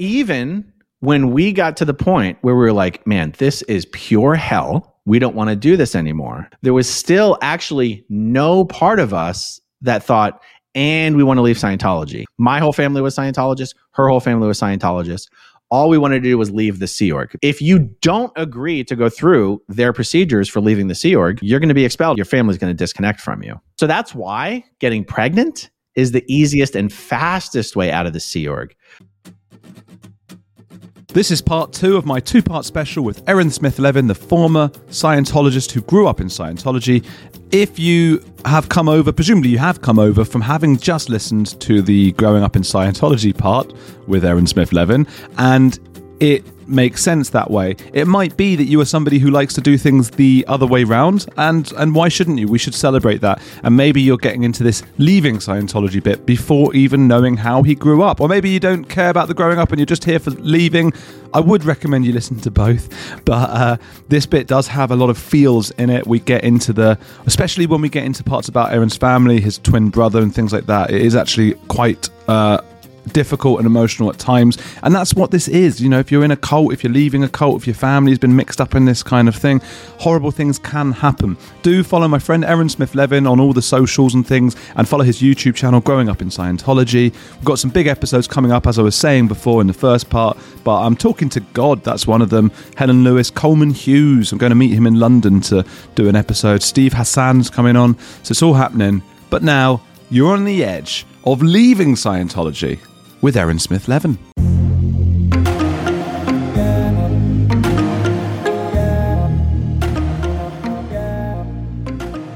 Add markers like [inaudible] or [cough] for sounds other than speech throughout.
even when we got to the point where we were like, man, this is pure hell. We don't want to do this anymore. There was still actually no part of us that thought, and we want to leave Scientology. My whole family was Scientologists. Her whole family was Scientologists. All we wanted to do was leave the Sea Org. If you don't agree to go through their procedures for leaving the Sea Org, you're going to be expelled. Your family's going to disconnect from you. So that's why getting pregnant is the easiest and fastest way out of the Sea Org. This is part two of my two part special with Aaron Smith Levin, the former Scientologist who grew up in Scientology. If you have come over, presumably you have come over from having just listened to the Growing Up in Scientology part with Aaron Smith Levin, and it makes sense that way. It might be that you are somebody who likes to do things the other way round, and and why shouldn't you? We should celebrate that. And maybe you're getting into this leaving Scientology bit before even knowing how he grew up, or maybe you don't care about the growing up and you're just here for leaving. I would recommend you listen to both, [laughs] but uh, this bit does have a lot of feels in it. We get into the, especially when we get into parts about Aaron's family, his twin brother, and things like that. It is actually quite. Uh, difficult and emotional at times. And that's what this is. You know, if you're in a cult, if you're leaving a cult, if your family's been mixed up in this kind of thing, horrible things can happen. Do follow my friend Aaron Smith Levin on all the socials and things and follow his YouTube channel, Growing Up in Scientology. We've got some big episodes coming up, as I was saying before in the first part, but I'm talking to God. That's one of them. Helen Lewis, Coleman Hughes. I'm going to meet him in London to do an episode. Steve Hassan's coming on. So it's all happening. But now you're on the edge of leaving Scientology with Aaron Smith Levin.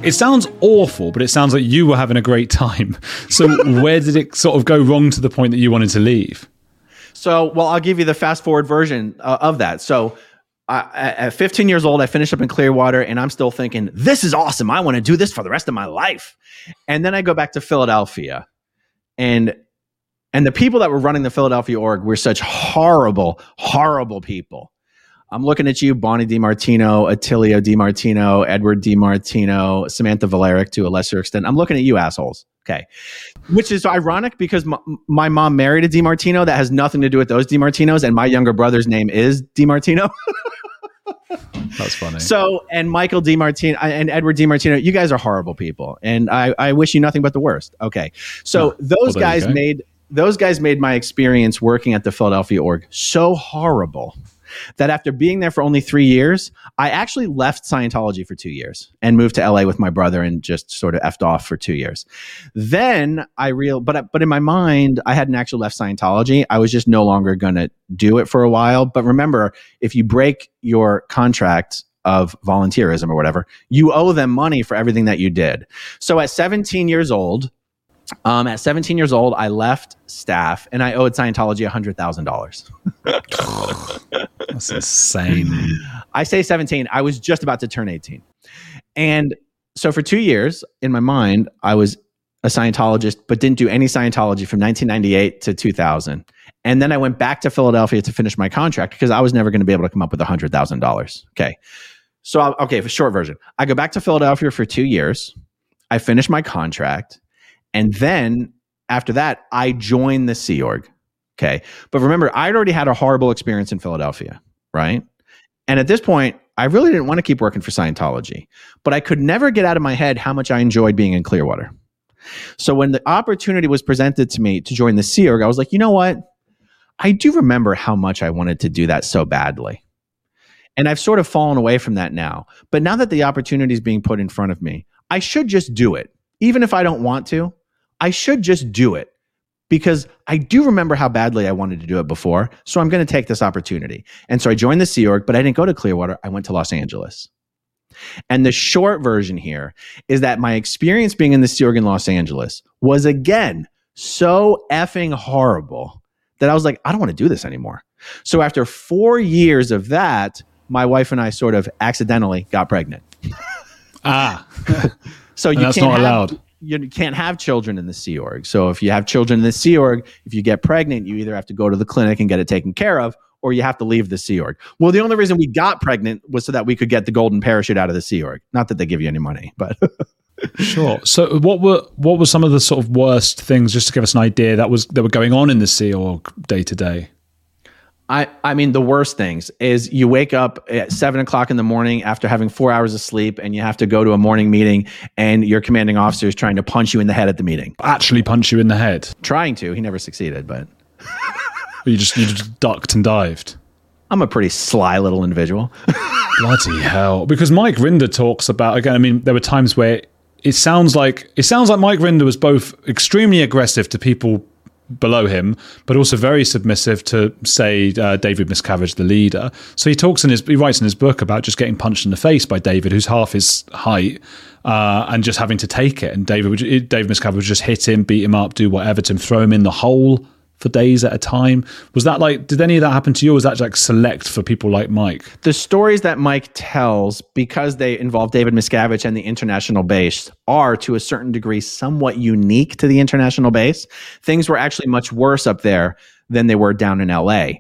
It sounds awful, but it sounds like you were having a great time. So, [laughs] where did it sort of go wrong to the point that you wanted to leave? So, well, I'll give you the fast forward version uh, of that. So, uh, at 15 years old, I finished up in Clearwater, and I'm still thinking, this is awesome. I want to do this for the rest of my life. And then I go back to Philadelphia, and and the people that were running the Philadelphia org were such horrible, horrible people. I'm looking at you, Bonnie DiMartino, Attilio DiMartino, Edward DiMartino, Samantha Valeric to a lesser extent. I'm looking at you assholes. Okay. Which is ironic because my, my mom married a DiMartino that has nothing to do with those DiMartinos, and my younger brother's name is DiMartino. [laughs] That's funny. So, and Michael DiMartino and Edward DiMartino, you guys are horrible people, and I, I wish you nothing but the worst. Okay. So, those well, guys made those guys made my experience working at the Philadelphia org so horrible that after being there for only three years, I actually left Scientology for two years and moved to LA with my brother and just sort of effed off for two years. Then I real, but but in my mind, I hadn't actually left Scientology. I was just no longer going to do it for a while. But remember, if you break your contract of volunteerism or whatever, you owe them money for everything that you did. So at 17 years old, um, at 17 years old, I left staff and I owed Scientology $100,000. [laughs] That's insane. I say 17. I was just about to turn 18. And so for two years, in my mind, I was a Scientologist, but didn't do any Scientology from 1998 to 2000. And then I went back to Philadelphia to finish my contract because I was never going to be able to come up with $100,000. Okay. So, okay, for short version, I go back to Philadelphia for two years. I finish my contract. And then after that, I joined the Sea Org. Okay. But remember, I'd already had a horrible experience in Philadelphia, right? And at this point, I really didn't want to keep working for Scientology, but I could never get out of my head how much I enjoyed being in Clearwater. So when the opportunity was presented to me to join the Sea Org, I was like, you know what? I do remember how much I wanted to do that so badly. And I've sort of fallen away from that now. But now that the opportunity is being put in front of me, I should just do it. Even if I don't want to, I should just do it because I do remember how badly I wanted to do it before. So I'm going to take this opportunity. And so I joined the Sea Org, but I didn't go to Clearwater. I went to Los Angeles. And the short version here is that my experience being in the Sea Org in Los Angeles was again so effing horrible that I was like, I don't want to do this anymore. So after four years of that, my wife and I sort of accidentally got pregnant. ah. [laughs] so you that's can't not have, allowed you can't have children in the Sea Org. So if you have children in the Sea Org, if you get pregnant, you either have to go to the clinic and get it taken care of, or you have to leave the Sea Org. Well, the only reason we got pregnant was so that we could get the golden parachute out of the Sea Org. Not that they give you any money, but [laughs] sure. So what were what were some of the sort of worst things, just to give us an idea that was that were going on in the Sea Org day to day? I, I mean, the worst things is you wake up at seven o'clock in the morning after having four hours of sleep and you have to go to a morning meeting and your commanding officer is trying to punch you in the head at the meeting. Actually, punch you in the head. Trying to. He never succeeded, but [laughs] You just you just ducked and dived. I'm a pretty sly little individual. [laughs] Bloody hell! Because Mike Rinder talks about again. I mean, there were times where it sounds like it sounds like Mike Rinder was both extremely aggressive to people below him, but also very submissive to, say, uh, David Miscavige, the leader. So he talks in his, he writes in his book about just getting punched in the face by David, who's half his height, uh, and just having to take it. And David, David Miscavige would just hit him, beat him up, do whatever to him, throw him in the hole for days at a time. Was that like, did any of that happen to you? Or was that like select for people like Mike? The stories that Mike tells, because they involve David Miscavige and the international base, are to a certain degree somewhat unique to the international base. Things were actually much worse up there than they were down in LA.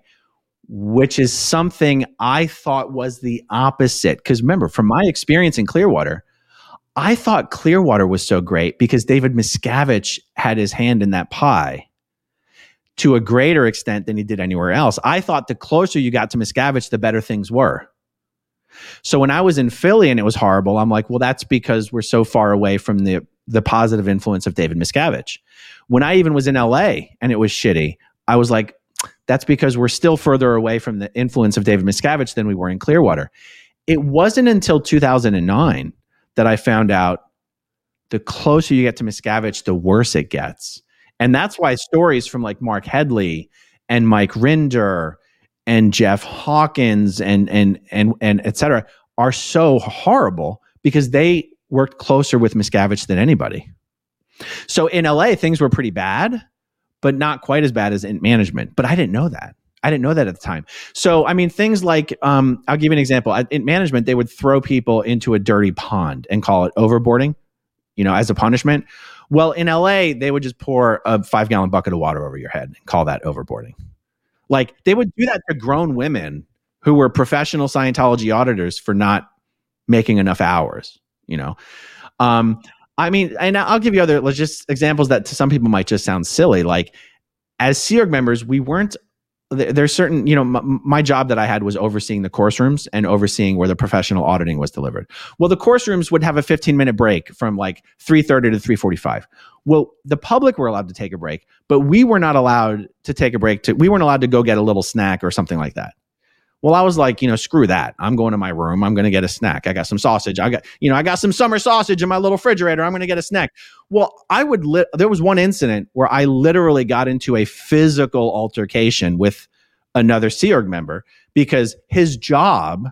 Which is something I thought was the opposite. Because remember, from my experience in Clearwater, I thought Clearwater was so great because David Miscavige had his hand in that pie to a greater extent than he did anywhere else. I thought the closer you got to Miscavige, the better things were. So when I was in Philly and it was horrible, I'm like, well, that's because we're so far away from the the positive influence of David Miscavige. When I even was in LA and it was shitty, I was like, that's because we're still further away from the influence of David Miscavige than we were in Clearwater. It wasn't until 2009 that I found out the closer you get to Miscavige, the worse it gets. And that's why stories from like Mark Headley and Mike Rinder and Jeff Hawkins and and and and et cetera are so horrible because they worked closer with Miscavige than anybody. So in LA, things were pretty bad, but not quite as bad as in management. But I didn't know that. I didn't know that at the time. So, I mean, things like, um, I'll give you an example. In management, they would throw people into a dirty pond and call it overboarding, you know, as a punishment. Well, in LA, they would just pour a five gallon bucket of water over your head and call that overboarding. Like they would do that to grown women who were professional Scientology auditors for not making enough hours, you know? Um, I mean, and I'll give you other just examples that to some people might just sound silly. Like as Sea Org members, we weren't there's certain you know my job that i had was overseeing the course rooms and overseeing where the professional auditing was delivered. Well the course rooms would have a 15 minute break from like 3.30 to 3.45 well the public were allowed to take a break but we were not allowed to take a break to we weren't allowed to go get a little snack or something like that well, I was like, you know, screw that. I'm going to my room. I'm going to get a snack. I got some sausage. I got, you know, I got some summer sausage in my little refrigerator. I'm going to get a snack. Well, I would, li- there was one incident where I literally got into a physical altercation with another Sea Org member because his job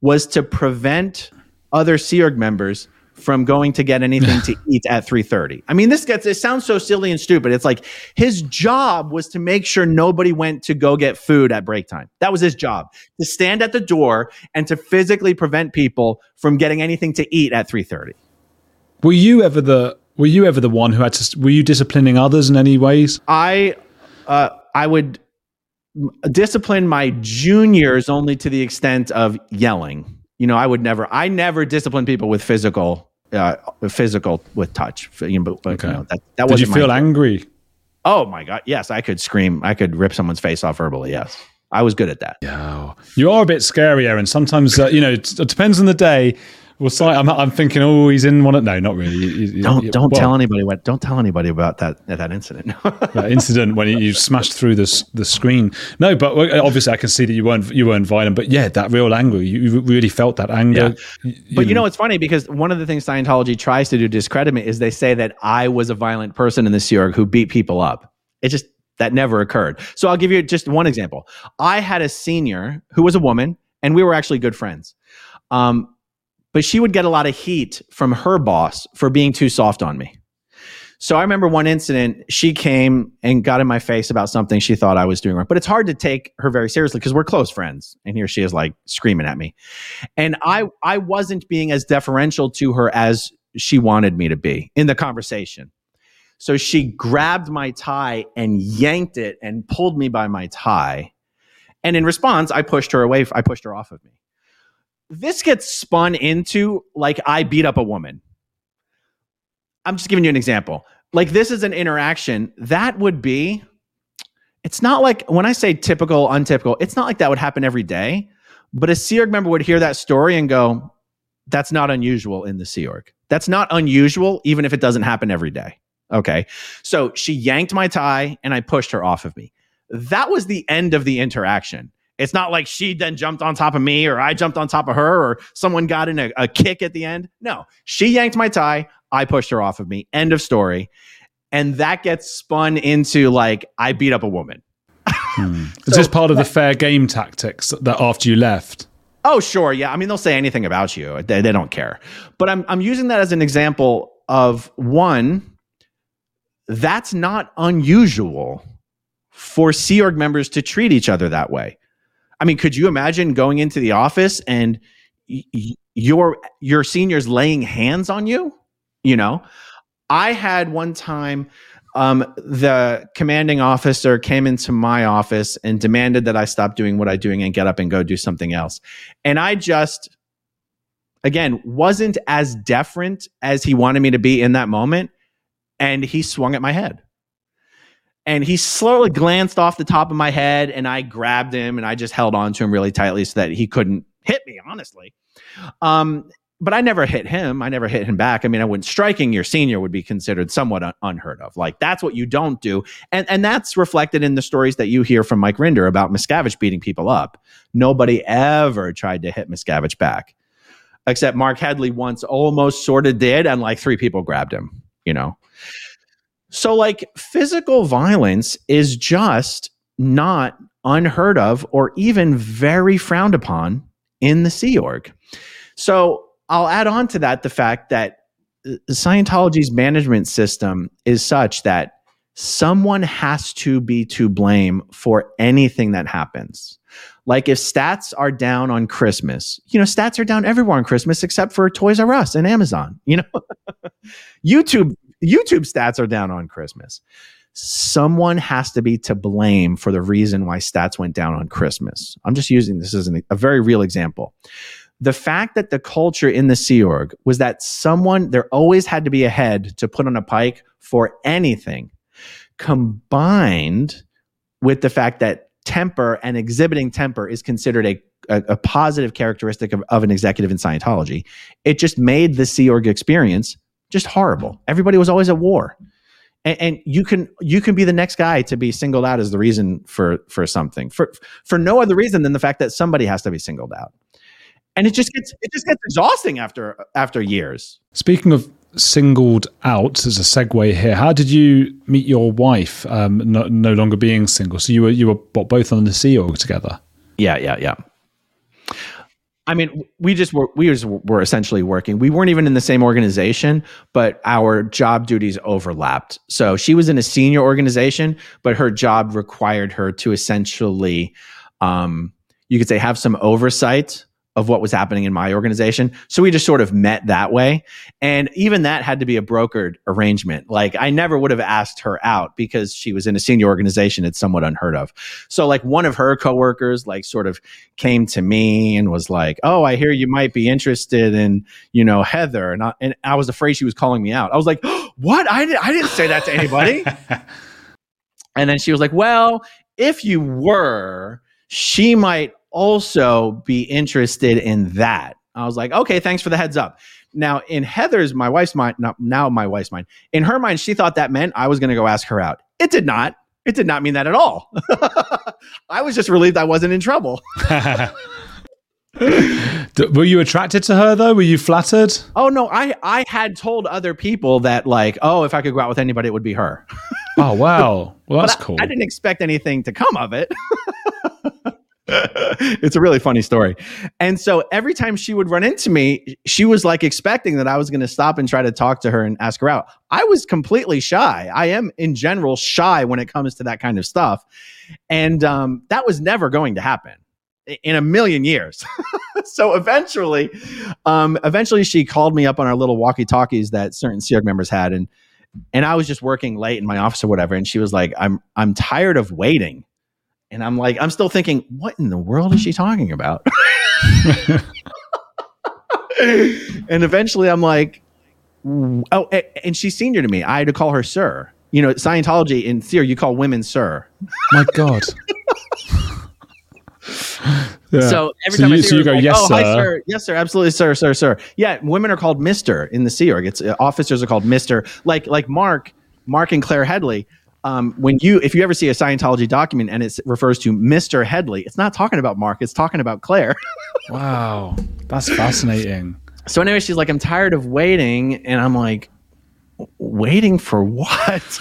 was to prevent other Sea Org members from going to get anything to [laughs] eat at 3:30. I mean, this gets it sounds so silly and stupid. It's like his job was to make sure nobody went to go get food at break time. That was his job. To stand at the door and to physically prevent people from getting anything to eat at 3:30. Were you ever the were you ever the one who had to were you disciplining others in any ways? I uh I would discipline my juniors only to the extent of yelling. You know, I would never, I never discipline people with physical, uh, physical with touch. You know, but, okay. you know, that, that Did you feel angry? Oh my God. Yes. I could scream. I could rip someone's face off verbally. Yes. I was good at that. Yeah. You are a bit scarier. And sometimes, uh, you know, it, it depends on the day. Well, sorry, I'm, I'm thinking, oh, he's in one. Of, no, not really. You, you, don't you, don't well, tell anybody what. Don't tell anybody about that that incident. [laughs] that incident when you smashed through the the screen. No, but obviously I can see that you weren't you weren't violent. But yeah, that real anger. You really felt that anger. Yeah. But you know, it's funny because one of the things Scientology tries to do to discredit me is they say that I was a violent person in the Sea Org who beat people up. It just that never occurred. So I'll give you just one example. I had a senior who was a woman, and we were actually good friends. Um, but she would get a lot of heat from her boss for being too soft on me. So I remember one incident, she came and got in my face about something she thought I was doing wrong. But it's hard to take her very seriously because we're close friends. And here she is like screaming at me. And I I wasn't being as deferential to her as she wanted me to be in the conversation. So she grabbed my tie and yanked it and pulled me by my tie. And in response, I pushed her away. I pushed her off of me this gets spun into like I beat up a woman. I'm just giving you an example. Like this is an interaction that would be it's not like when I say typical, untypical, it's not like that would happen every day. But a Sea Org member would hear that story and go, that's not unusual in the Sea Org. That's not unusual, even if it doesn't happen every day. Okay. So she yanked my tie and I pushed her off of me. That was the end of the interaction. It's not like she then jumped on top of me or I jumped on top of her or someone got in a, a kick at the end. No, she yanked my tie. I pushed her off of me. End of story. And that gets spun into like, I beat up a woman. Hmm. [laughs] Is this part of the fair game tactics that after you left? Oh, sure. Yeah. I mean, they'll say anything about you. They, they don't care. But I'm, I'm using that as an example of one, that's not unusual for Sea Org members to treat each other that way. I mean, could you imagine going into the office and y- your your seniors laying hands on you? You know, I had one time um, the commanding officer came into my office and demanded that I stop doing what I'm doing and get up and go do something else. And I just, again, wasn't as deferent as he wanted me to be in that moment. And he swung at my head. And he slowly glanced off the top of my head, and I grabbed him and I just held on to him really tightly so that he couldn't hit me, honestly. Um, but I never hit him. I never hit him back. I mean, I wouldn't striking your senior would be considered somewhat un- unheard of. Like that's what you don't do, and and that's reflected in the stories that you hear from Mike Rinder about Miscavige beating people up. Nobody ever tried to hit Miscavige back, except Mark Headley once almost sort of did, and like three people grabbed him. You know, so like physical violence is just not unheard of or even very frowned upon in the Sea Org. So I'll add on to that the fact that uh, Scientology's management system is such that someone has to be to blame for anything that happens. Like if stats are down on Christmas, you know, stats are down everywhere on Christmas except for Toys R Us and Amazon. You know, [laughs] YouTube YouTube stats are down on Christmas. Someone has to be to blame for the reason why stats went down on Christmas. I'm just using this as an, a very real example the fact that the culture in the Sea Org was that someone, there always had to be a head to put on a pike for anything, combined with the fact that temper and exhibiting temper is considered a, a, a positive characteristic of, of an executive in Scientology, it just made the Sea Org experience just horrible. Everybody was always at war. And, and, you can you can be the next guy to be singled out as the reason for for something for for no other reason than the fact that somebody has to be singled out and it just gets it just gets exhausting after after years. Speaking of singled out as a segue here, how did you meet your wife? Um, no, no longer being single, so you were you were both on the Sea Org together. Yeah, yeah, yeah. I mean, we just were we were essentially working. We weren't even in the same organization, but our job duties overlapped. So she was in a senior organization, but her job required her to essentially, um, you could say, have some oversight of what was happening in my organization. So we just sort of met that way. And even that had to be a brokered arrangement. Like I never would have asked her out because she was in a senior organization. It's somewhat unheard of. So like one of her coworkers like sort of came to me and was like, "Oh, I hear you might be interested in, you know, Heather." And I, and I was afraid she was calling me out. I was like, [gasps] "What? I did, I didn't say that to anybody." [laughs] and then she was like, "Well, if you were, she might also be interested in that. I was like, okay, thanks for the heads up. Now, in Heather's, my wife's mind, not now my wife's mind, in her mind, she thought that meant I was going to go ask her out. It did not. It did not mean that at all. [laughs] I was just relieved I wasn't in trouble. [laughs] Were you attracted to her though? Were you flattered? Oh no, I I had told other people that like, oh, if I could go out with anybody, it would be her. oh wow, well [laughs] that's I, cool. I didn't expect anything to come of it. [laughs] it's a really funny story. And so every time she would run into me, she was like expecting that I was going to stop and try to talk to her and ask her out. I was completely shy. I am in general shy when it comes to that kind of stuff. And um, that was never going to happen in a million years. [laughs] so eventually, um, eventually she called me up on our little walkie talkies that certain Sea members had. And, and I was just working late in my office or whatever. And she was like, I'm, I'm tired of waiting and I'm like, I'm still thinking, what in the world is she talking about? [laughs] and eventually I'm like, oh, and she's senior to me. I had to call her sir. you know, Scientology in theory, you call women sir. My God. [laughs] Yeah. So every So time I see so her, you go, like, "Yes, oh, hi, sir." sir. Yes, sir. Absolutely, sir, sir, sir. Yeah, women are called Mister in the Sea Org. It's uh, officers are called Mister. Like like Mark, Mark and Claire Headley. Um, when you if you ever see a Scientology document and it refers to Mister Headley, it's not talking about Mark. It's talking about Claire. [laughs] wow. That's fascinating. So anyway, she's like, I'm tired of waiting, and I'm like, waiting for what?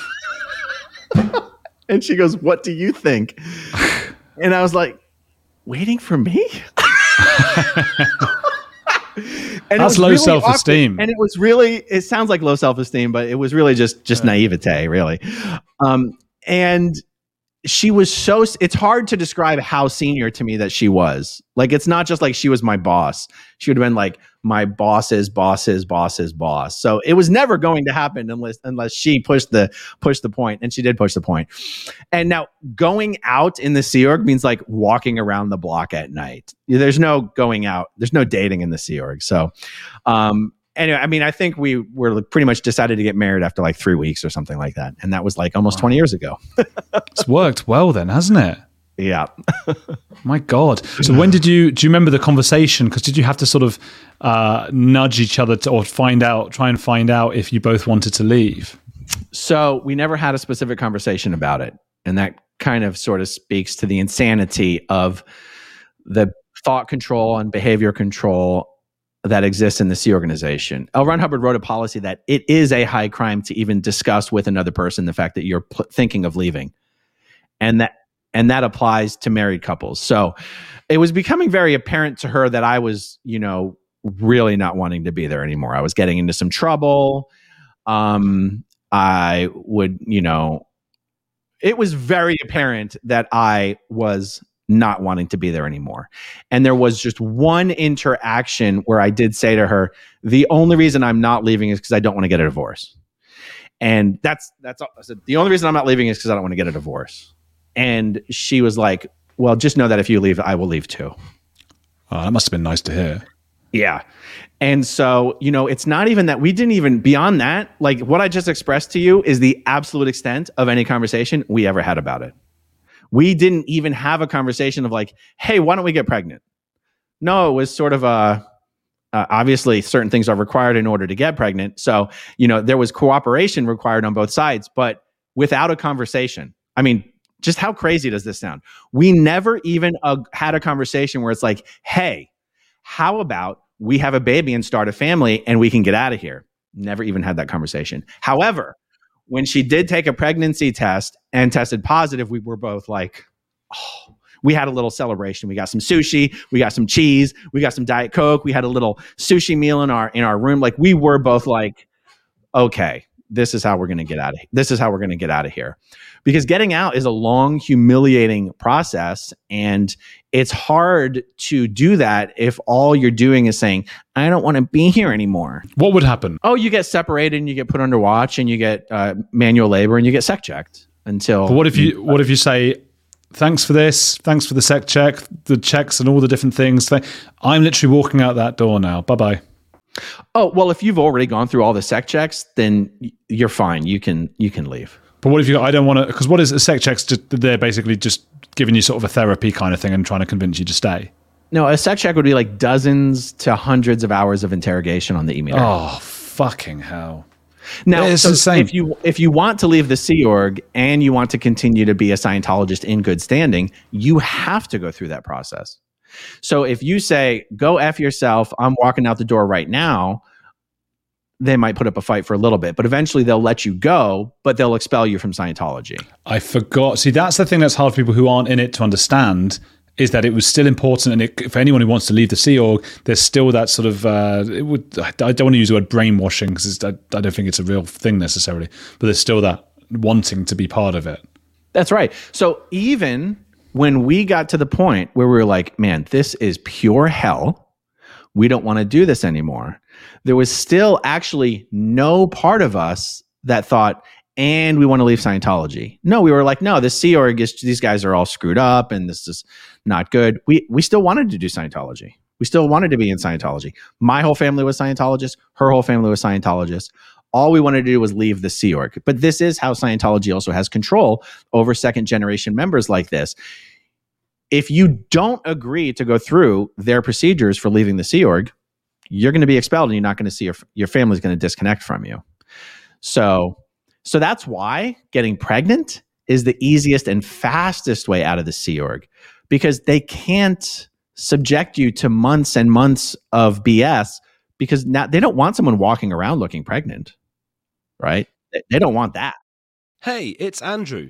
[laughs] and she goes, What do you think? [laughs] And I was like, waiting for me? And That's low really self-esteem. awkward. And it was really, it sounds like low self-esteem, but it was really just just naivete, really. Um, and she was so it's hard to describe how senior to me that she was. Like it's not just like she was my boss. She would have been like my boss's boss's boss's boss. So it was never going to happen unless unless she pushed the pushed the point and she did push the point. And now going out in the sea org means like walking around the block at night. There's no going out there's no dating in the sea org. So um anyway, I mean, I think we were pretty much decided to get married after like three weeks or something like that, and that was like almost twenty years ago. [laughs] It's worked well then, hasn't it? Yeah. [laughs] My God. So when did you do you remember the conversation? Because did you have to sort of uh, nudge each other to, or find out, try and find out if you both wanted to leave? So we never had a specific conversation about it, and that kind of sort of speaks to the insanity of the thought control and behavior control that exists in the Sea Organization. L. Ron Hubbard wrote a policy that it is a high crime to even discuss with another person the fact that you're pl- thinking of leaving, and that and that applies to married couples. So it was becoming very apparent to her that I was, you know, really not wanting to be there anymore. I was getting into some trouble. Um, I would, you know, it was very apparent that I was not wanting to be there anymore. And there was just one interaction where I did say to her, the only reason I'm not leaving is because I don't want to get a divorce. And that's that's all. I said, the only reason I'm not leaving is because I don't want to get a divorce. And she was like, Well, just know that if you leave, I will leave too. Oh, that must have been nice to hear. Yeah. And so, you know, it's not even that we didn't even beyond that, like what I just expressed to you is the absolute extent of any conversation we ever had about it. We didn't even have a conversation of like, hey, why don't we get pregnant? No, it was sort of a, uh, obviously certain things are required in order to get pregnant. So, you know, there was cooperation required on both sides, but without a conversation. I mean, just how crazy does this sound? We never even uh, had a conversation where it's like, hey, how about we have a baby and start a family and we can get out of here? Never even had that conversation. However, when she did take a pregnancy test and tested positive, we were both like, oh, we had a little celebration. We got some sushi, we got some cheese, we got some diet coke, we had a little sushi meal in our in our room. Like we were both like, okay, this is how we're going to get out of this is how we're going to get out of here. Because getting out is a long humiliating process and it's hard to do that if all you're doing is saying, I don't want to be here anymore. What would happen? Oh, you get separated and you get put under watch and you get uh, manual labor and you get sec checked until. But what if you what if you say thanks for this, thanks for the sec check, the checks and all the different things. I'm literally walking out that door now. Bye bye. Oh well, if you've already gone through all the sec checks, then you're fine. You can you can leave. But what if you? I don't want to because what is a sec check? They're basically just giving you sort of a therapy kind of thing and trying to convince you to stay. No, a sec check would be like dozens to hundreds of hours of interrogation on the E-meter. Oh fucking hell! Now, It's so if you if you want to leave the Sea Org and you want to continue to be a Scientologist in good standing, you have to go through that process. So if you say, "Go f yourself," I'm walking out the door right now. They might put up a fight for a little bit, but eventually they'll let you go, but they'll expel you from Scientology. I forgot. See, that's the thing that's hard for people who aren't in it to understand is that it was still important, and it, for anyone who wants to leave the Sea Org, there's still that sort of. Uh, it would. I don't want to use the word brainwashing because I, I don't think it's a real thing necessarily, but there's still that wanting to be part of it. That's right. So even when we got to the point where we were like, man, this is pure hell. We don't want to do this anymore. There was still actually no part of us that thought, and we want to leave Scientology. No, we were like, no, this Sea Org is these guys are all screwed up and this is not good. We we still wanted to do Scientology. We still wanted to be in Scientology. My whole family was Scientologists. Her whole family was Scientologists. All we wanted to do was leave the Sea Org. But this is how Scientology also has control over second generation members like this. If you don't agree to go through their procedures for leaving the Sea Org, you're going to be expelled and you're not going to see your, your family's going to disconnect from you. So, so that's why getting pregnant is the easiest and fastest way out of the Sea Org because they can't subject you to months and months of BS because now they don't want someone walking around looking pregnant, right? They don't want that. Hey, it's Andrew.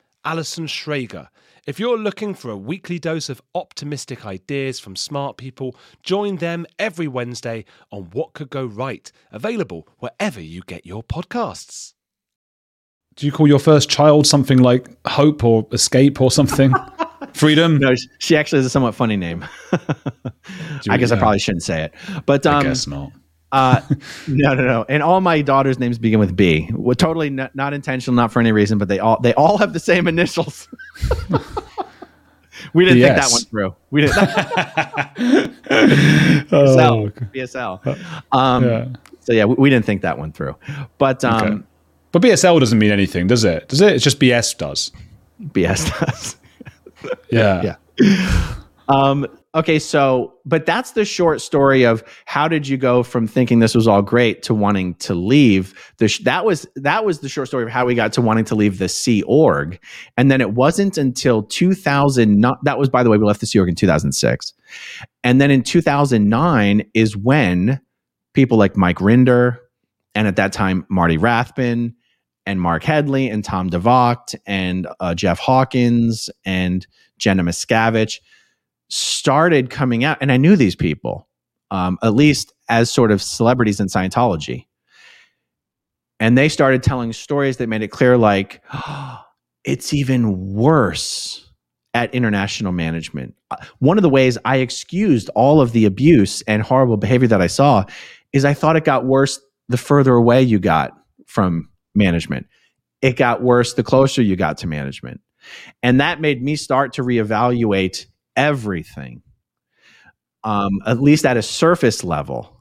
Alison Schrager. If you're looking for a weekly dose of optimistic ideas from smart people, join them every Wednesday on What Could Go Right, available wherever you get your podcasts. Do you call your first child something like Hope or Escape or something? [laughs] Freedom? No, she actually has a somewhat funny name. [laughs] I guess I probably shouldn't say it, but um, I guess not. Uh, [laughs] no, no, no. And all my daughter's names begin with B. Well, totally not, not intentional, not for any reason, but they all they all have the same initials. [laughs] we didn't think that one through. We didn't. [laughs] Oh, BSL. BSL. Um, yeah. So yeah, we, we didn't think that one through. But um, Okay. But BSL doesn't mean anything, does it? Does it? It's just BS does. BS does. Yeah. Yeah. Um, okay, so but that's the short story of how did you go from thinking this was all great to wanting to leave. The sh- that was that was the short story of how we got to wanting to leave the Sea Org, and then it wasn't until 2000. Not that was by the way we left the Sea Org in 2006, and then in 2009 is when people like Mike Rinder and at that time Marty Rathbun and Mark Headley and Tom DeVocht and uh, Jeff Hawkins and Jenna Miscavige started coming out. And I knew these people, um, at least as sort of celebrities in Scientology. And they started telling stories that made it clear like, [gasps] it's even worse at international management. Uh, One of the ways I excused all of the abuse and horrible behavior that I saw is I thought it got worse the further away you got from management. It got worse the closer you got to management. And that made me start to reevaluate everything, um, at least at a surface level.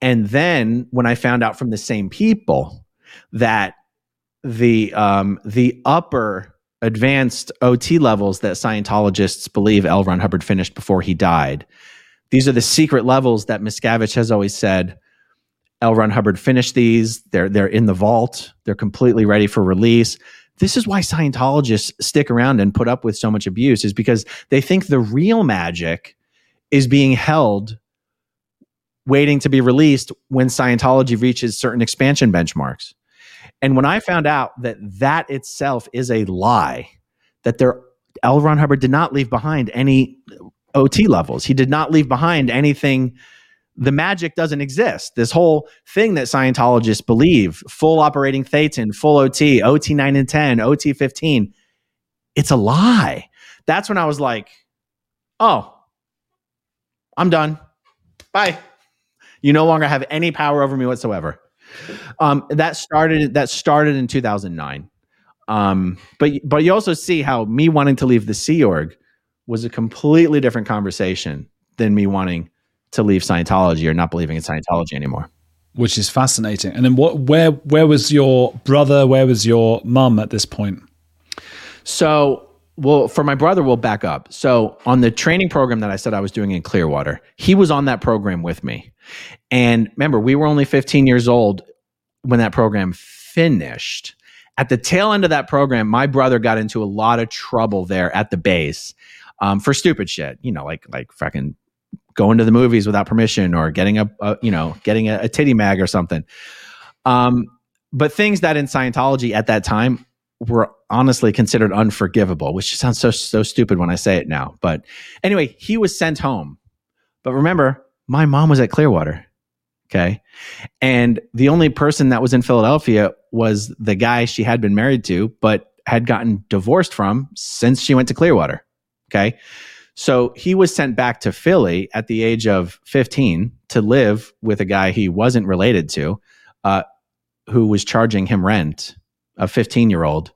And then when I found out from the same people that the um, the upper advanced OT levels that Scientologists believe L. Ron Hubbard finished before he died, these are the secret levels that Miscavige has always said L. Ron Hubbard finished these. They're they're in the vault. They're completely ready for release. This is why Scientologists stick around and put up with so much abuse, is because they think the real magic is being held, waiting to be released when Scientology reaches certain expansion benchmarks. And when I found out that that itself is a lie, that there L. Ron Hubbard did not leave behind any OT levels. He did not leave behind anything the magic doesn't exist. This whole thing that Scientologists believe, full operating thetan, full OT, OT 9 and 10, OT 15, it's a lie. That's when I was like, oh, I'm done. Bye. You no longer have any power over me whatsoever. Um, that started that started in 2009. Um, but but you also see how me wanting to leave the Sea Org was a completely different conversation than me wanting to leave Scientology or not believing in Scientology anymore. Which is fascinating. And then what where where was your brother? Where was your mum at this point? So, well, for my brother, we'll back up. So, on the training program that I said I was doing in Clearwater, he was on that program with me. And remember, we were only 15 years old when that program finished. At the tail end of that program, my brother got into a lot of trouble there at the base. um, for stupid shit. You know, like like fucking going to the movies without permission or getting a, a you know getting a, a titty mag or something. Um, but things that in Scientology at that time were honestly considered unforgivable, which sounds so so stupid when I say it now. But anyway, he was sent home. But remember, my mom was at Clearwater. Okay. And the only person that was in Philadelphia was the guy she had been married to, but had gotten divorced from since she went to Clearwater. Okay. So he was sent back to Philly at the age of 15 to live with a guy he wasn't related to, uh, who was charging him rent, a 15 year old.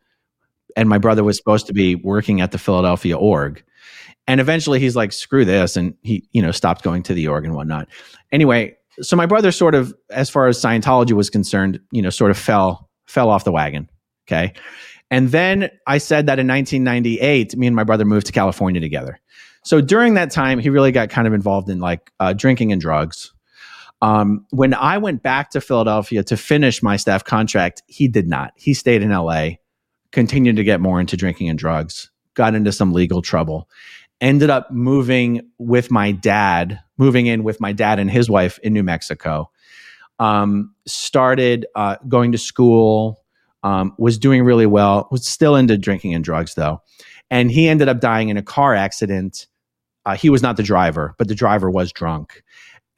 And my brother was supposed to be working at the Philadelphia org. And eventually he's like, screw this. And he, you know, stopped going to the org and whatnot. Anyway, so my brother sort of, as far as Scientology was concerned, you know, sort of fell, fell off the wagon. Okay. And then I said that in 1998, me and my brother moved to California together. So during that time, he really got kind of involved in like uh, drinking and drugs. Um, when I went back to Philadelphia to finish my staff contract, he did not. He stayed in LA, continued to get more into drinking and drugs, got into some legal trouble, ended up moving with my dad, moving in with my dad and his wife in New Mexico. Um, started uh, going to school, um, was doing really well, was still into drinking and drugs though. And he ended up dying in a car accident. Uh, he was not the driver, but the driver was drunk.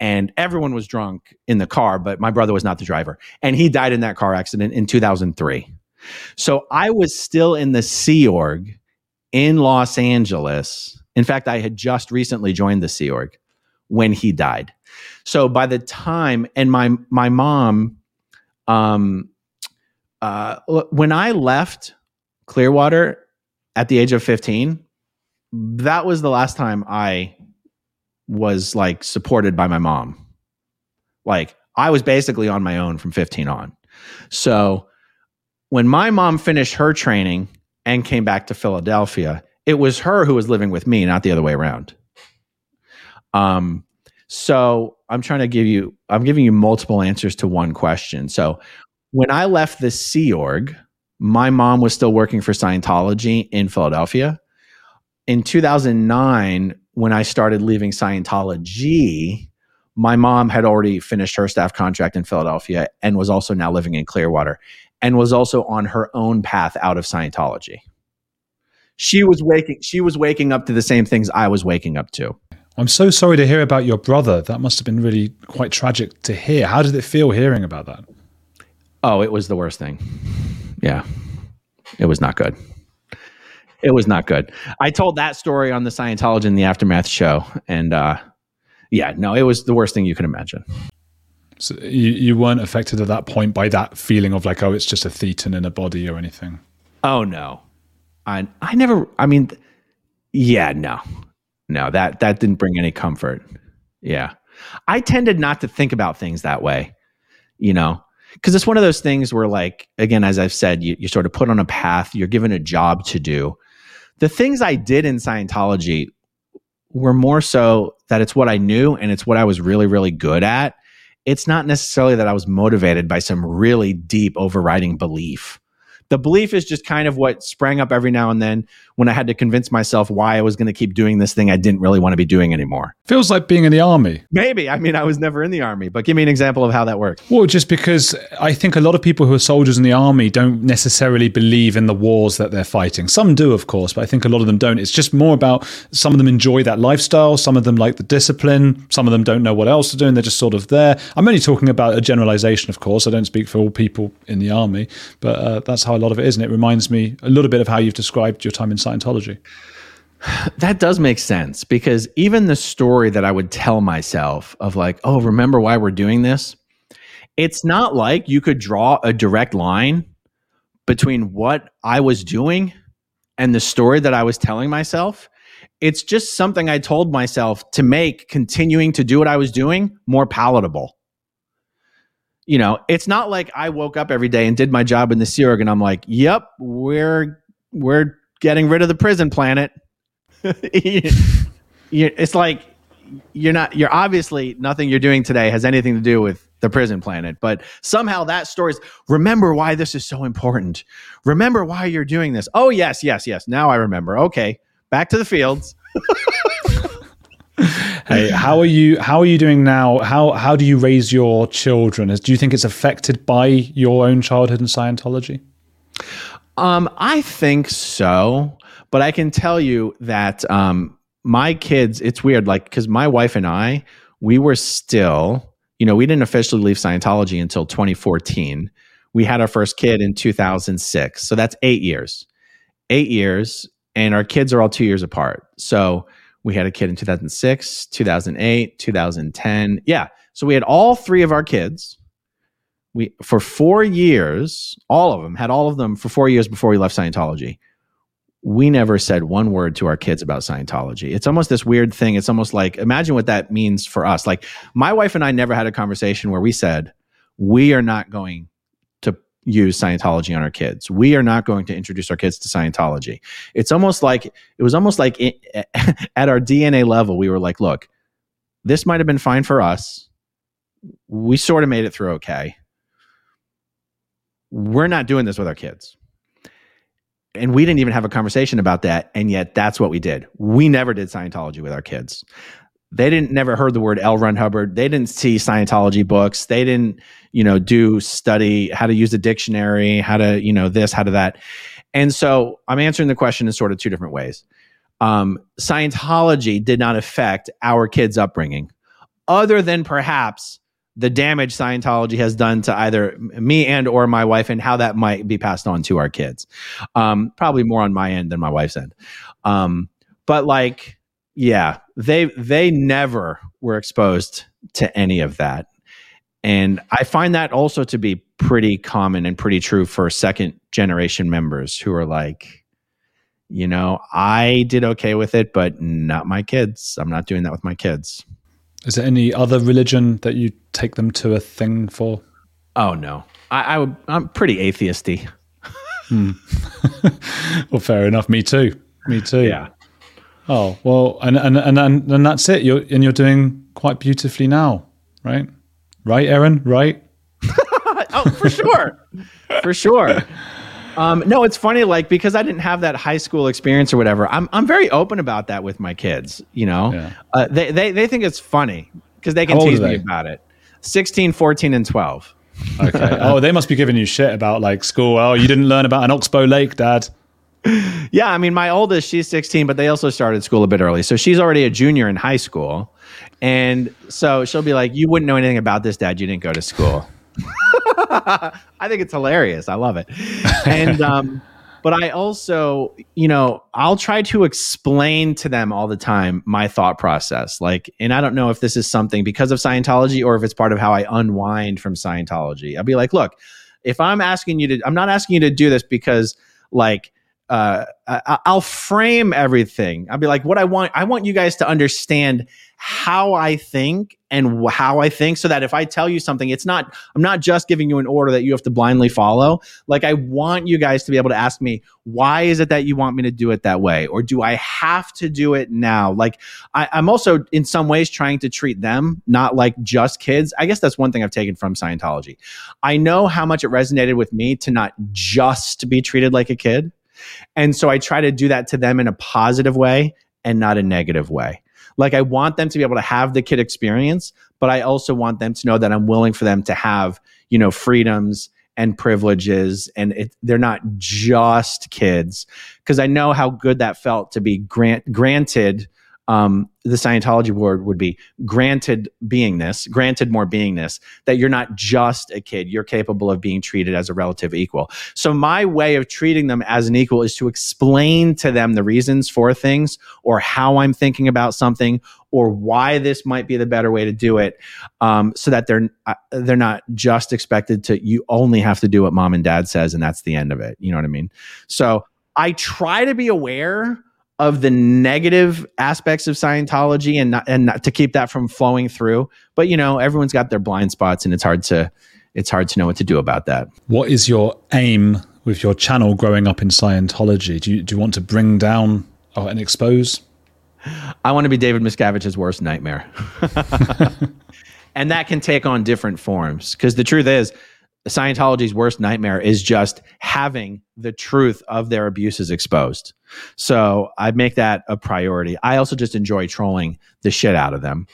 And everyone was drunk in the car, but my brother was not the driver. And he died in that car accident in 2003. So I was still in the Sea Org in Los Angeles. In fact, I had just recently joined the Sea Org when he died. So by the time, and my my mom, um, uh, when I left Clearwater at the age of 15, that was the last time I was like supported by my mom. Like I was basically on my own from 15 on. So when my mom finished her training and came back to Philadelphia, it was her who was living with me, not the other way around. Um, so I'm trying to give you, I'm giving you multiple answers to one question. So when I left the Sea Org, my mom was still working for Scientology in Philadelphia. In 2009, when I started leaving Scientology, my mom had already finished her staff contract in Philadelphia and was also now living in Clearwater and was also on her own path out of Scientology. She was waking she was waking up to the same things I was waking up to. I'm so sorry to hear about your brother. That must have been really quite tragic to hear. How did it feel hearing about that? Oh, it was the worst thing. Yeah. It was not good. It was not good. I told that story on the Scientology and the Aftermath show. And uh, yeah, no, it was the worst thing you could imagine. So you, you weren't affected at that point by that feeling of like, oh, it's just a thetan in a body or anything? Oh, no. I, I never, I mean, yeah, no. No, that, that didn't bring any comfort. Yeah. I tended not to think about things that way, you know, because it's one of those things where, like, again, as I've said, you, you're sort of put on a path, you're given a job to do the things I did in Scientology were more so that it's what I knew and it's what I was really, really good at. It's not necessarily that I was motivated by some really deep overriding belief the belief is just kind of what sprang up every now and then when I had to convince myself why I was going to keep doing this thing I didn't really want to be doing anymore. Feels like being in the army. Maybe. I mean, I was never in the army, but give me an example of how that works. Well, just because I think a lot of people who are soldiers in the army don't necessarily believe in the wars that they're fighting. Some do, of course, but I think a lot of them don't. It's just more about some of them enjoy that lifestyle, some of them like the discipline, some of them don't know what else to do, and they're just sort of there. I'm only talking about a generalization, of course. I don't speak for all people in the army, but uh, that's how a lot of it is, and it reminds me a little bit of how you've described your time in Scientology. That does make sense because even the story that I would tell myself of like, oh, remember why we're doing this? It's not like you could draw a direct line between what I was doing and the story that I was telling myself. It's just something I told myself to make continuing to do what I was doing more palatable you know, it's not like I woke up every day and did my job in the Sea Org and I'm like, yep, we're we're getting rid of the prison planet. [laughs] it's like you're not you're obviously nothing you're doing today has anything to do with the prison planet but somehow that story's remember why this is so important remember why you're doing this oh yes yes yes now i remember okay back to the fields. [laughs] hey, how are you? How are you doing now? How how do you raise your children? Do you think it's affected by your own childhood in Scientology? Um, I think so, but I can tell you that um, my kids. It's weird, like because my wife and I, we were still, you know, we didn't officially leave Scientology until 2014. We had our first kid in 2006, so that's eight years. Eight years, and our kids are all two years apart. So we had a kid in 2006, 2008, 2010. Yeah. So we had all three of our kids. We for 4 years, all of them had all of them for 4 years before we left Scientology. We never said one word to our kids about Scientology. It's almost this weird thing. It's almost like imagine what that means for us. Like my wife and I never had a conversation where we said we are not going to use Scientology on our kids. We are not going to introduce our kids to Scientology. It's almost like it was almost like it, [laughs] at our DNA level, we were like, look, this might have been fine for us. We sort of made it through okay. We're not doing this with our kids. And we didn't even have a conversation about that. And yet that's what we did. We never did Scientology with our kids they didn't never heard the word L. Ron Hubbard. They didn't see Scientology books. They didn't, you know, do study how to use a dictionary, how to, you know, this, how to that. And so I'm answering the question in sort of two different ways. Um, Scientology did not affect our kids' upbringing, other than perhaps the damage Scientology has done to either me and or my wife, and how that might be passed on to our kids. Um, probably more on my end than my wife's end. Um, but like yeah, they they never were exposed to any of that. And I find that also to be pretty common and pretty true for second generation members who are like, you know, I did okay with it, but not my kids. I'm not doing that with my kids. Is there any other religion that you take them to a thing for? Oh no, I, I I'm pretty atheisty. hmm. [laughs] well, fair enough. Me too. Me too. Yeah. Oh well, and and and and, and that's it. You're and you're doing quite beautifully now, right? Right, Aaron? Right? [laughs] oh, for sure, for sure. Um, no, it's funny, like because I didn't have that high school experience or whatever. I'm I'm very open about that with my kids. You know, yeah. uh, they they they think it's funny because they can tease me about it. 16, 14, and 12. Okay. [laughs] oh, they must be giving you shit about like school. Oh, you didn't learn about an oxbow lake, Dad [laughs] yeah, I mean, my oldest, she's 16, but they also started school a bit early. So she's already a junior in high school. And so she'll be like, You wouldn't know anything about this, Dad. You didn't go to school. [laughs] I think it's hilarious. I love it. And, um, but I also, you know, I'll try to explain to them all the time my thought process. Like, and I don't know if this is something because of Scientology or if it's part of how I unwind from Scientology. I'll be like, Look, if I'm asking you to, I'm not asking you to do this because, like, uh, I'll frame everything. I'll be like, what I want, I want you guys to understand how I think and how I think so that if I tell you something, it's not, I'm not just giving you an order that you have to blindly follow. Like, I want you guys to be able to ask me, why is it that you want me to do it that way? Or do I have to do it now? Like, I, I'm also in some ways trying to treat them not like just kids. I guess that's one thing I've taken from Scientology. I know how much it resonated with me to not just be treated like a kid and so I try to do that to them in a positive way and not a negative way. Like I want them to be able to have the kid experience, but I also want them to know that I'm willing for them to have, you know, freedoms and privileges and it, they're not just kids. Because I know how good that felt to be grant, granted um, the Scientology board would be granted beingness, granted more beingness, that you're not just a kid, you're capable of being treated as a relative equal. So, my way of treating them as an equal is to explain to them the reasons for things or how I'm thinking about something or why this might be the better way to do it um, so that they're uh, they're not just expected to you only have to do what mom and dad says and that's the end of it you know what i mean so i try to be aware of the negative aspects of Scientology and not, and not to keep that from flowing through. But you know, everyone's got their blind spots, and it's hard to it's hard to know what to do about that. What is your aim with your channel growing up in Scientology? Do you do you want to bring down oh, and expose? I want to be David Miscavige's worst nightmare. [laughs] and that can take on different forms because the truth is Scientology's worst nightmare is just having the truth of their abuses exposed. So I make that a priority. I also just enjoy trolling the shit out of them.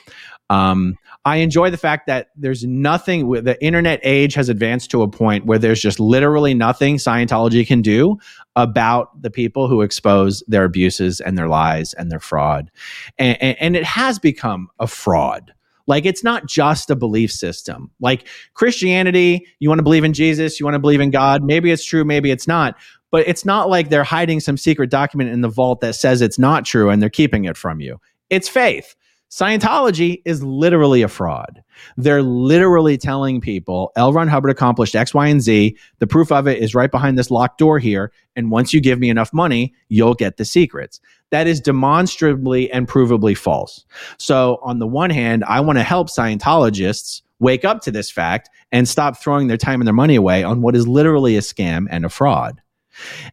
Um, I enjoy the fact that there's nothing, the internet age has advanced to a point where there's just literally nothing Scientology can do about the people who expose their abuses and their lies and their fraud. And, and, and it has become a fraud. Like it's not just a belief system. Like Christianity, you want to believe in Jesus, you want to believe in God. Maybe it's true, maybe it's not. But it's not like they're hiding some secret document in the vault that says it's not true and they're keeping it from you. It's faith. Scientology is literally a fraud. They're literally telling people L. Ron Hubbard accomplished X, Y, and Z. The proof of it is right behind this locked door here. And once you give me enough money, you'll get the secrets. That is demonstrably and provably false. So, on the one hand, I want to help Scientologists wake up to this fact and stop throwing their time and their money away on what is literally a scam and a fraud.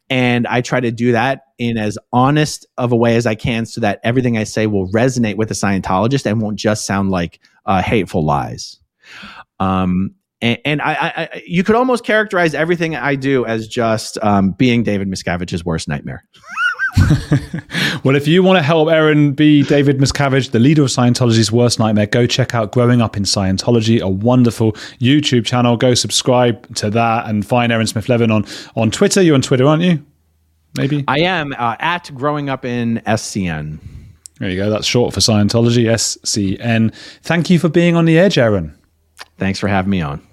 And I try to do that in as honest of a way as I can so that everything I say will resonate with a Scientologist and won't just sound like uh, hateful lies. Um, and, and I, I, you could almost characterize everything I do as just um, being David Miscavige's worst nightmare. [laughs] [laughs] well, if you want to help Aaron be David Miscavige, the leader of Scientology's worst nightmare, go check out Growing Up in Scientology, a wonderful YouTube channel. Go subscribe to that and find Aaron Smith Levin on, on Twitter. You're on Twitter, aren't you? Maybe? I am uh, at Growing Up in SCN. There you go. That's short for Scientology, SCN. Thank you for being on the edge, Aaron. Thanks for having me on.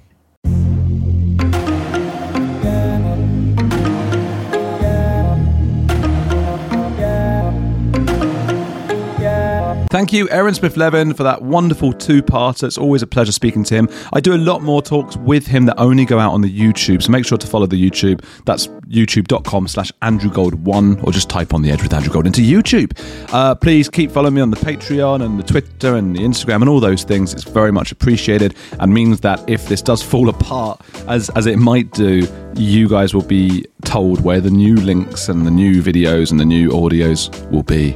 Thank you, Aaron Smith Levin, for that wonderful two parter. It's always a pleasure speaking to him. I do a lot more talks with him that only go out on the YouTube, so make sure to follow the YouTube. That's youtube.com slash Andrew Gold one, or just type on the edge with Andrew Gold into YouTube. Uh, please keep following me on the Patreon and the Twitter and the Instagram and all those things. It's very much appreciated and means that if this does fall apart, as, as it might do, you guys will be told where the new links and the new videos and the new audios will be.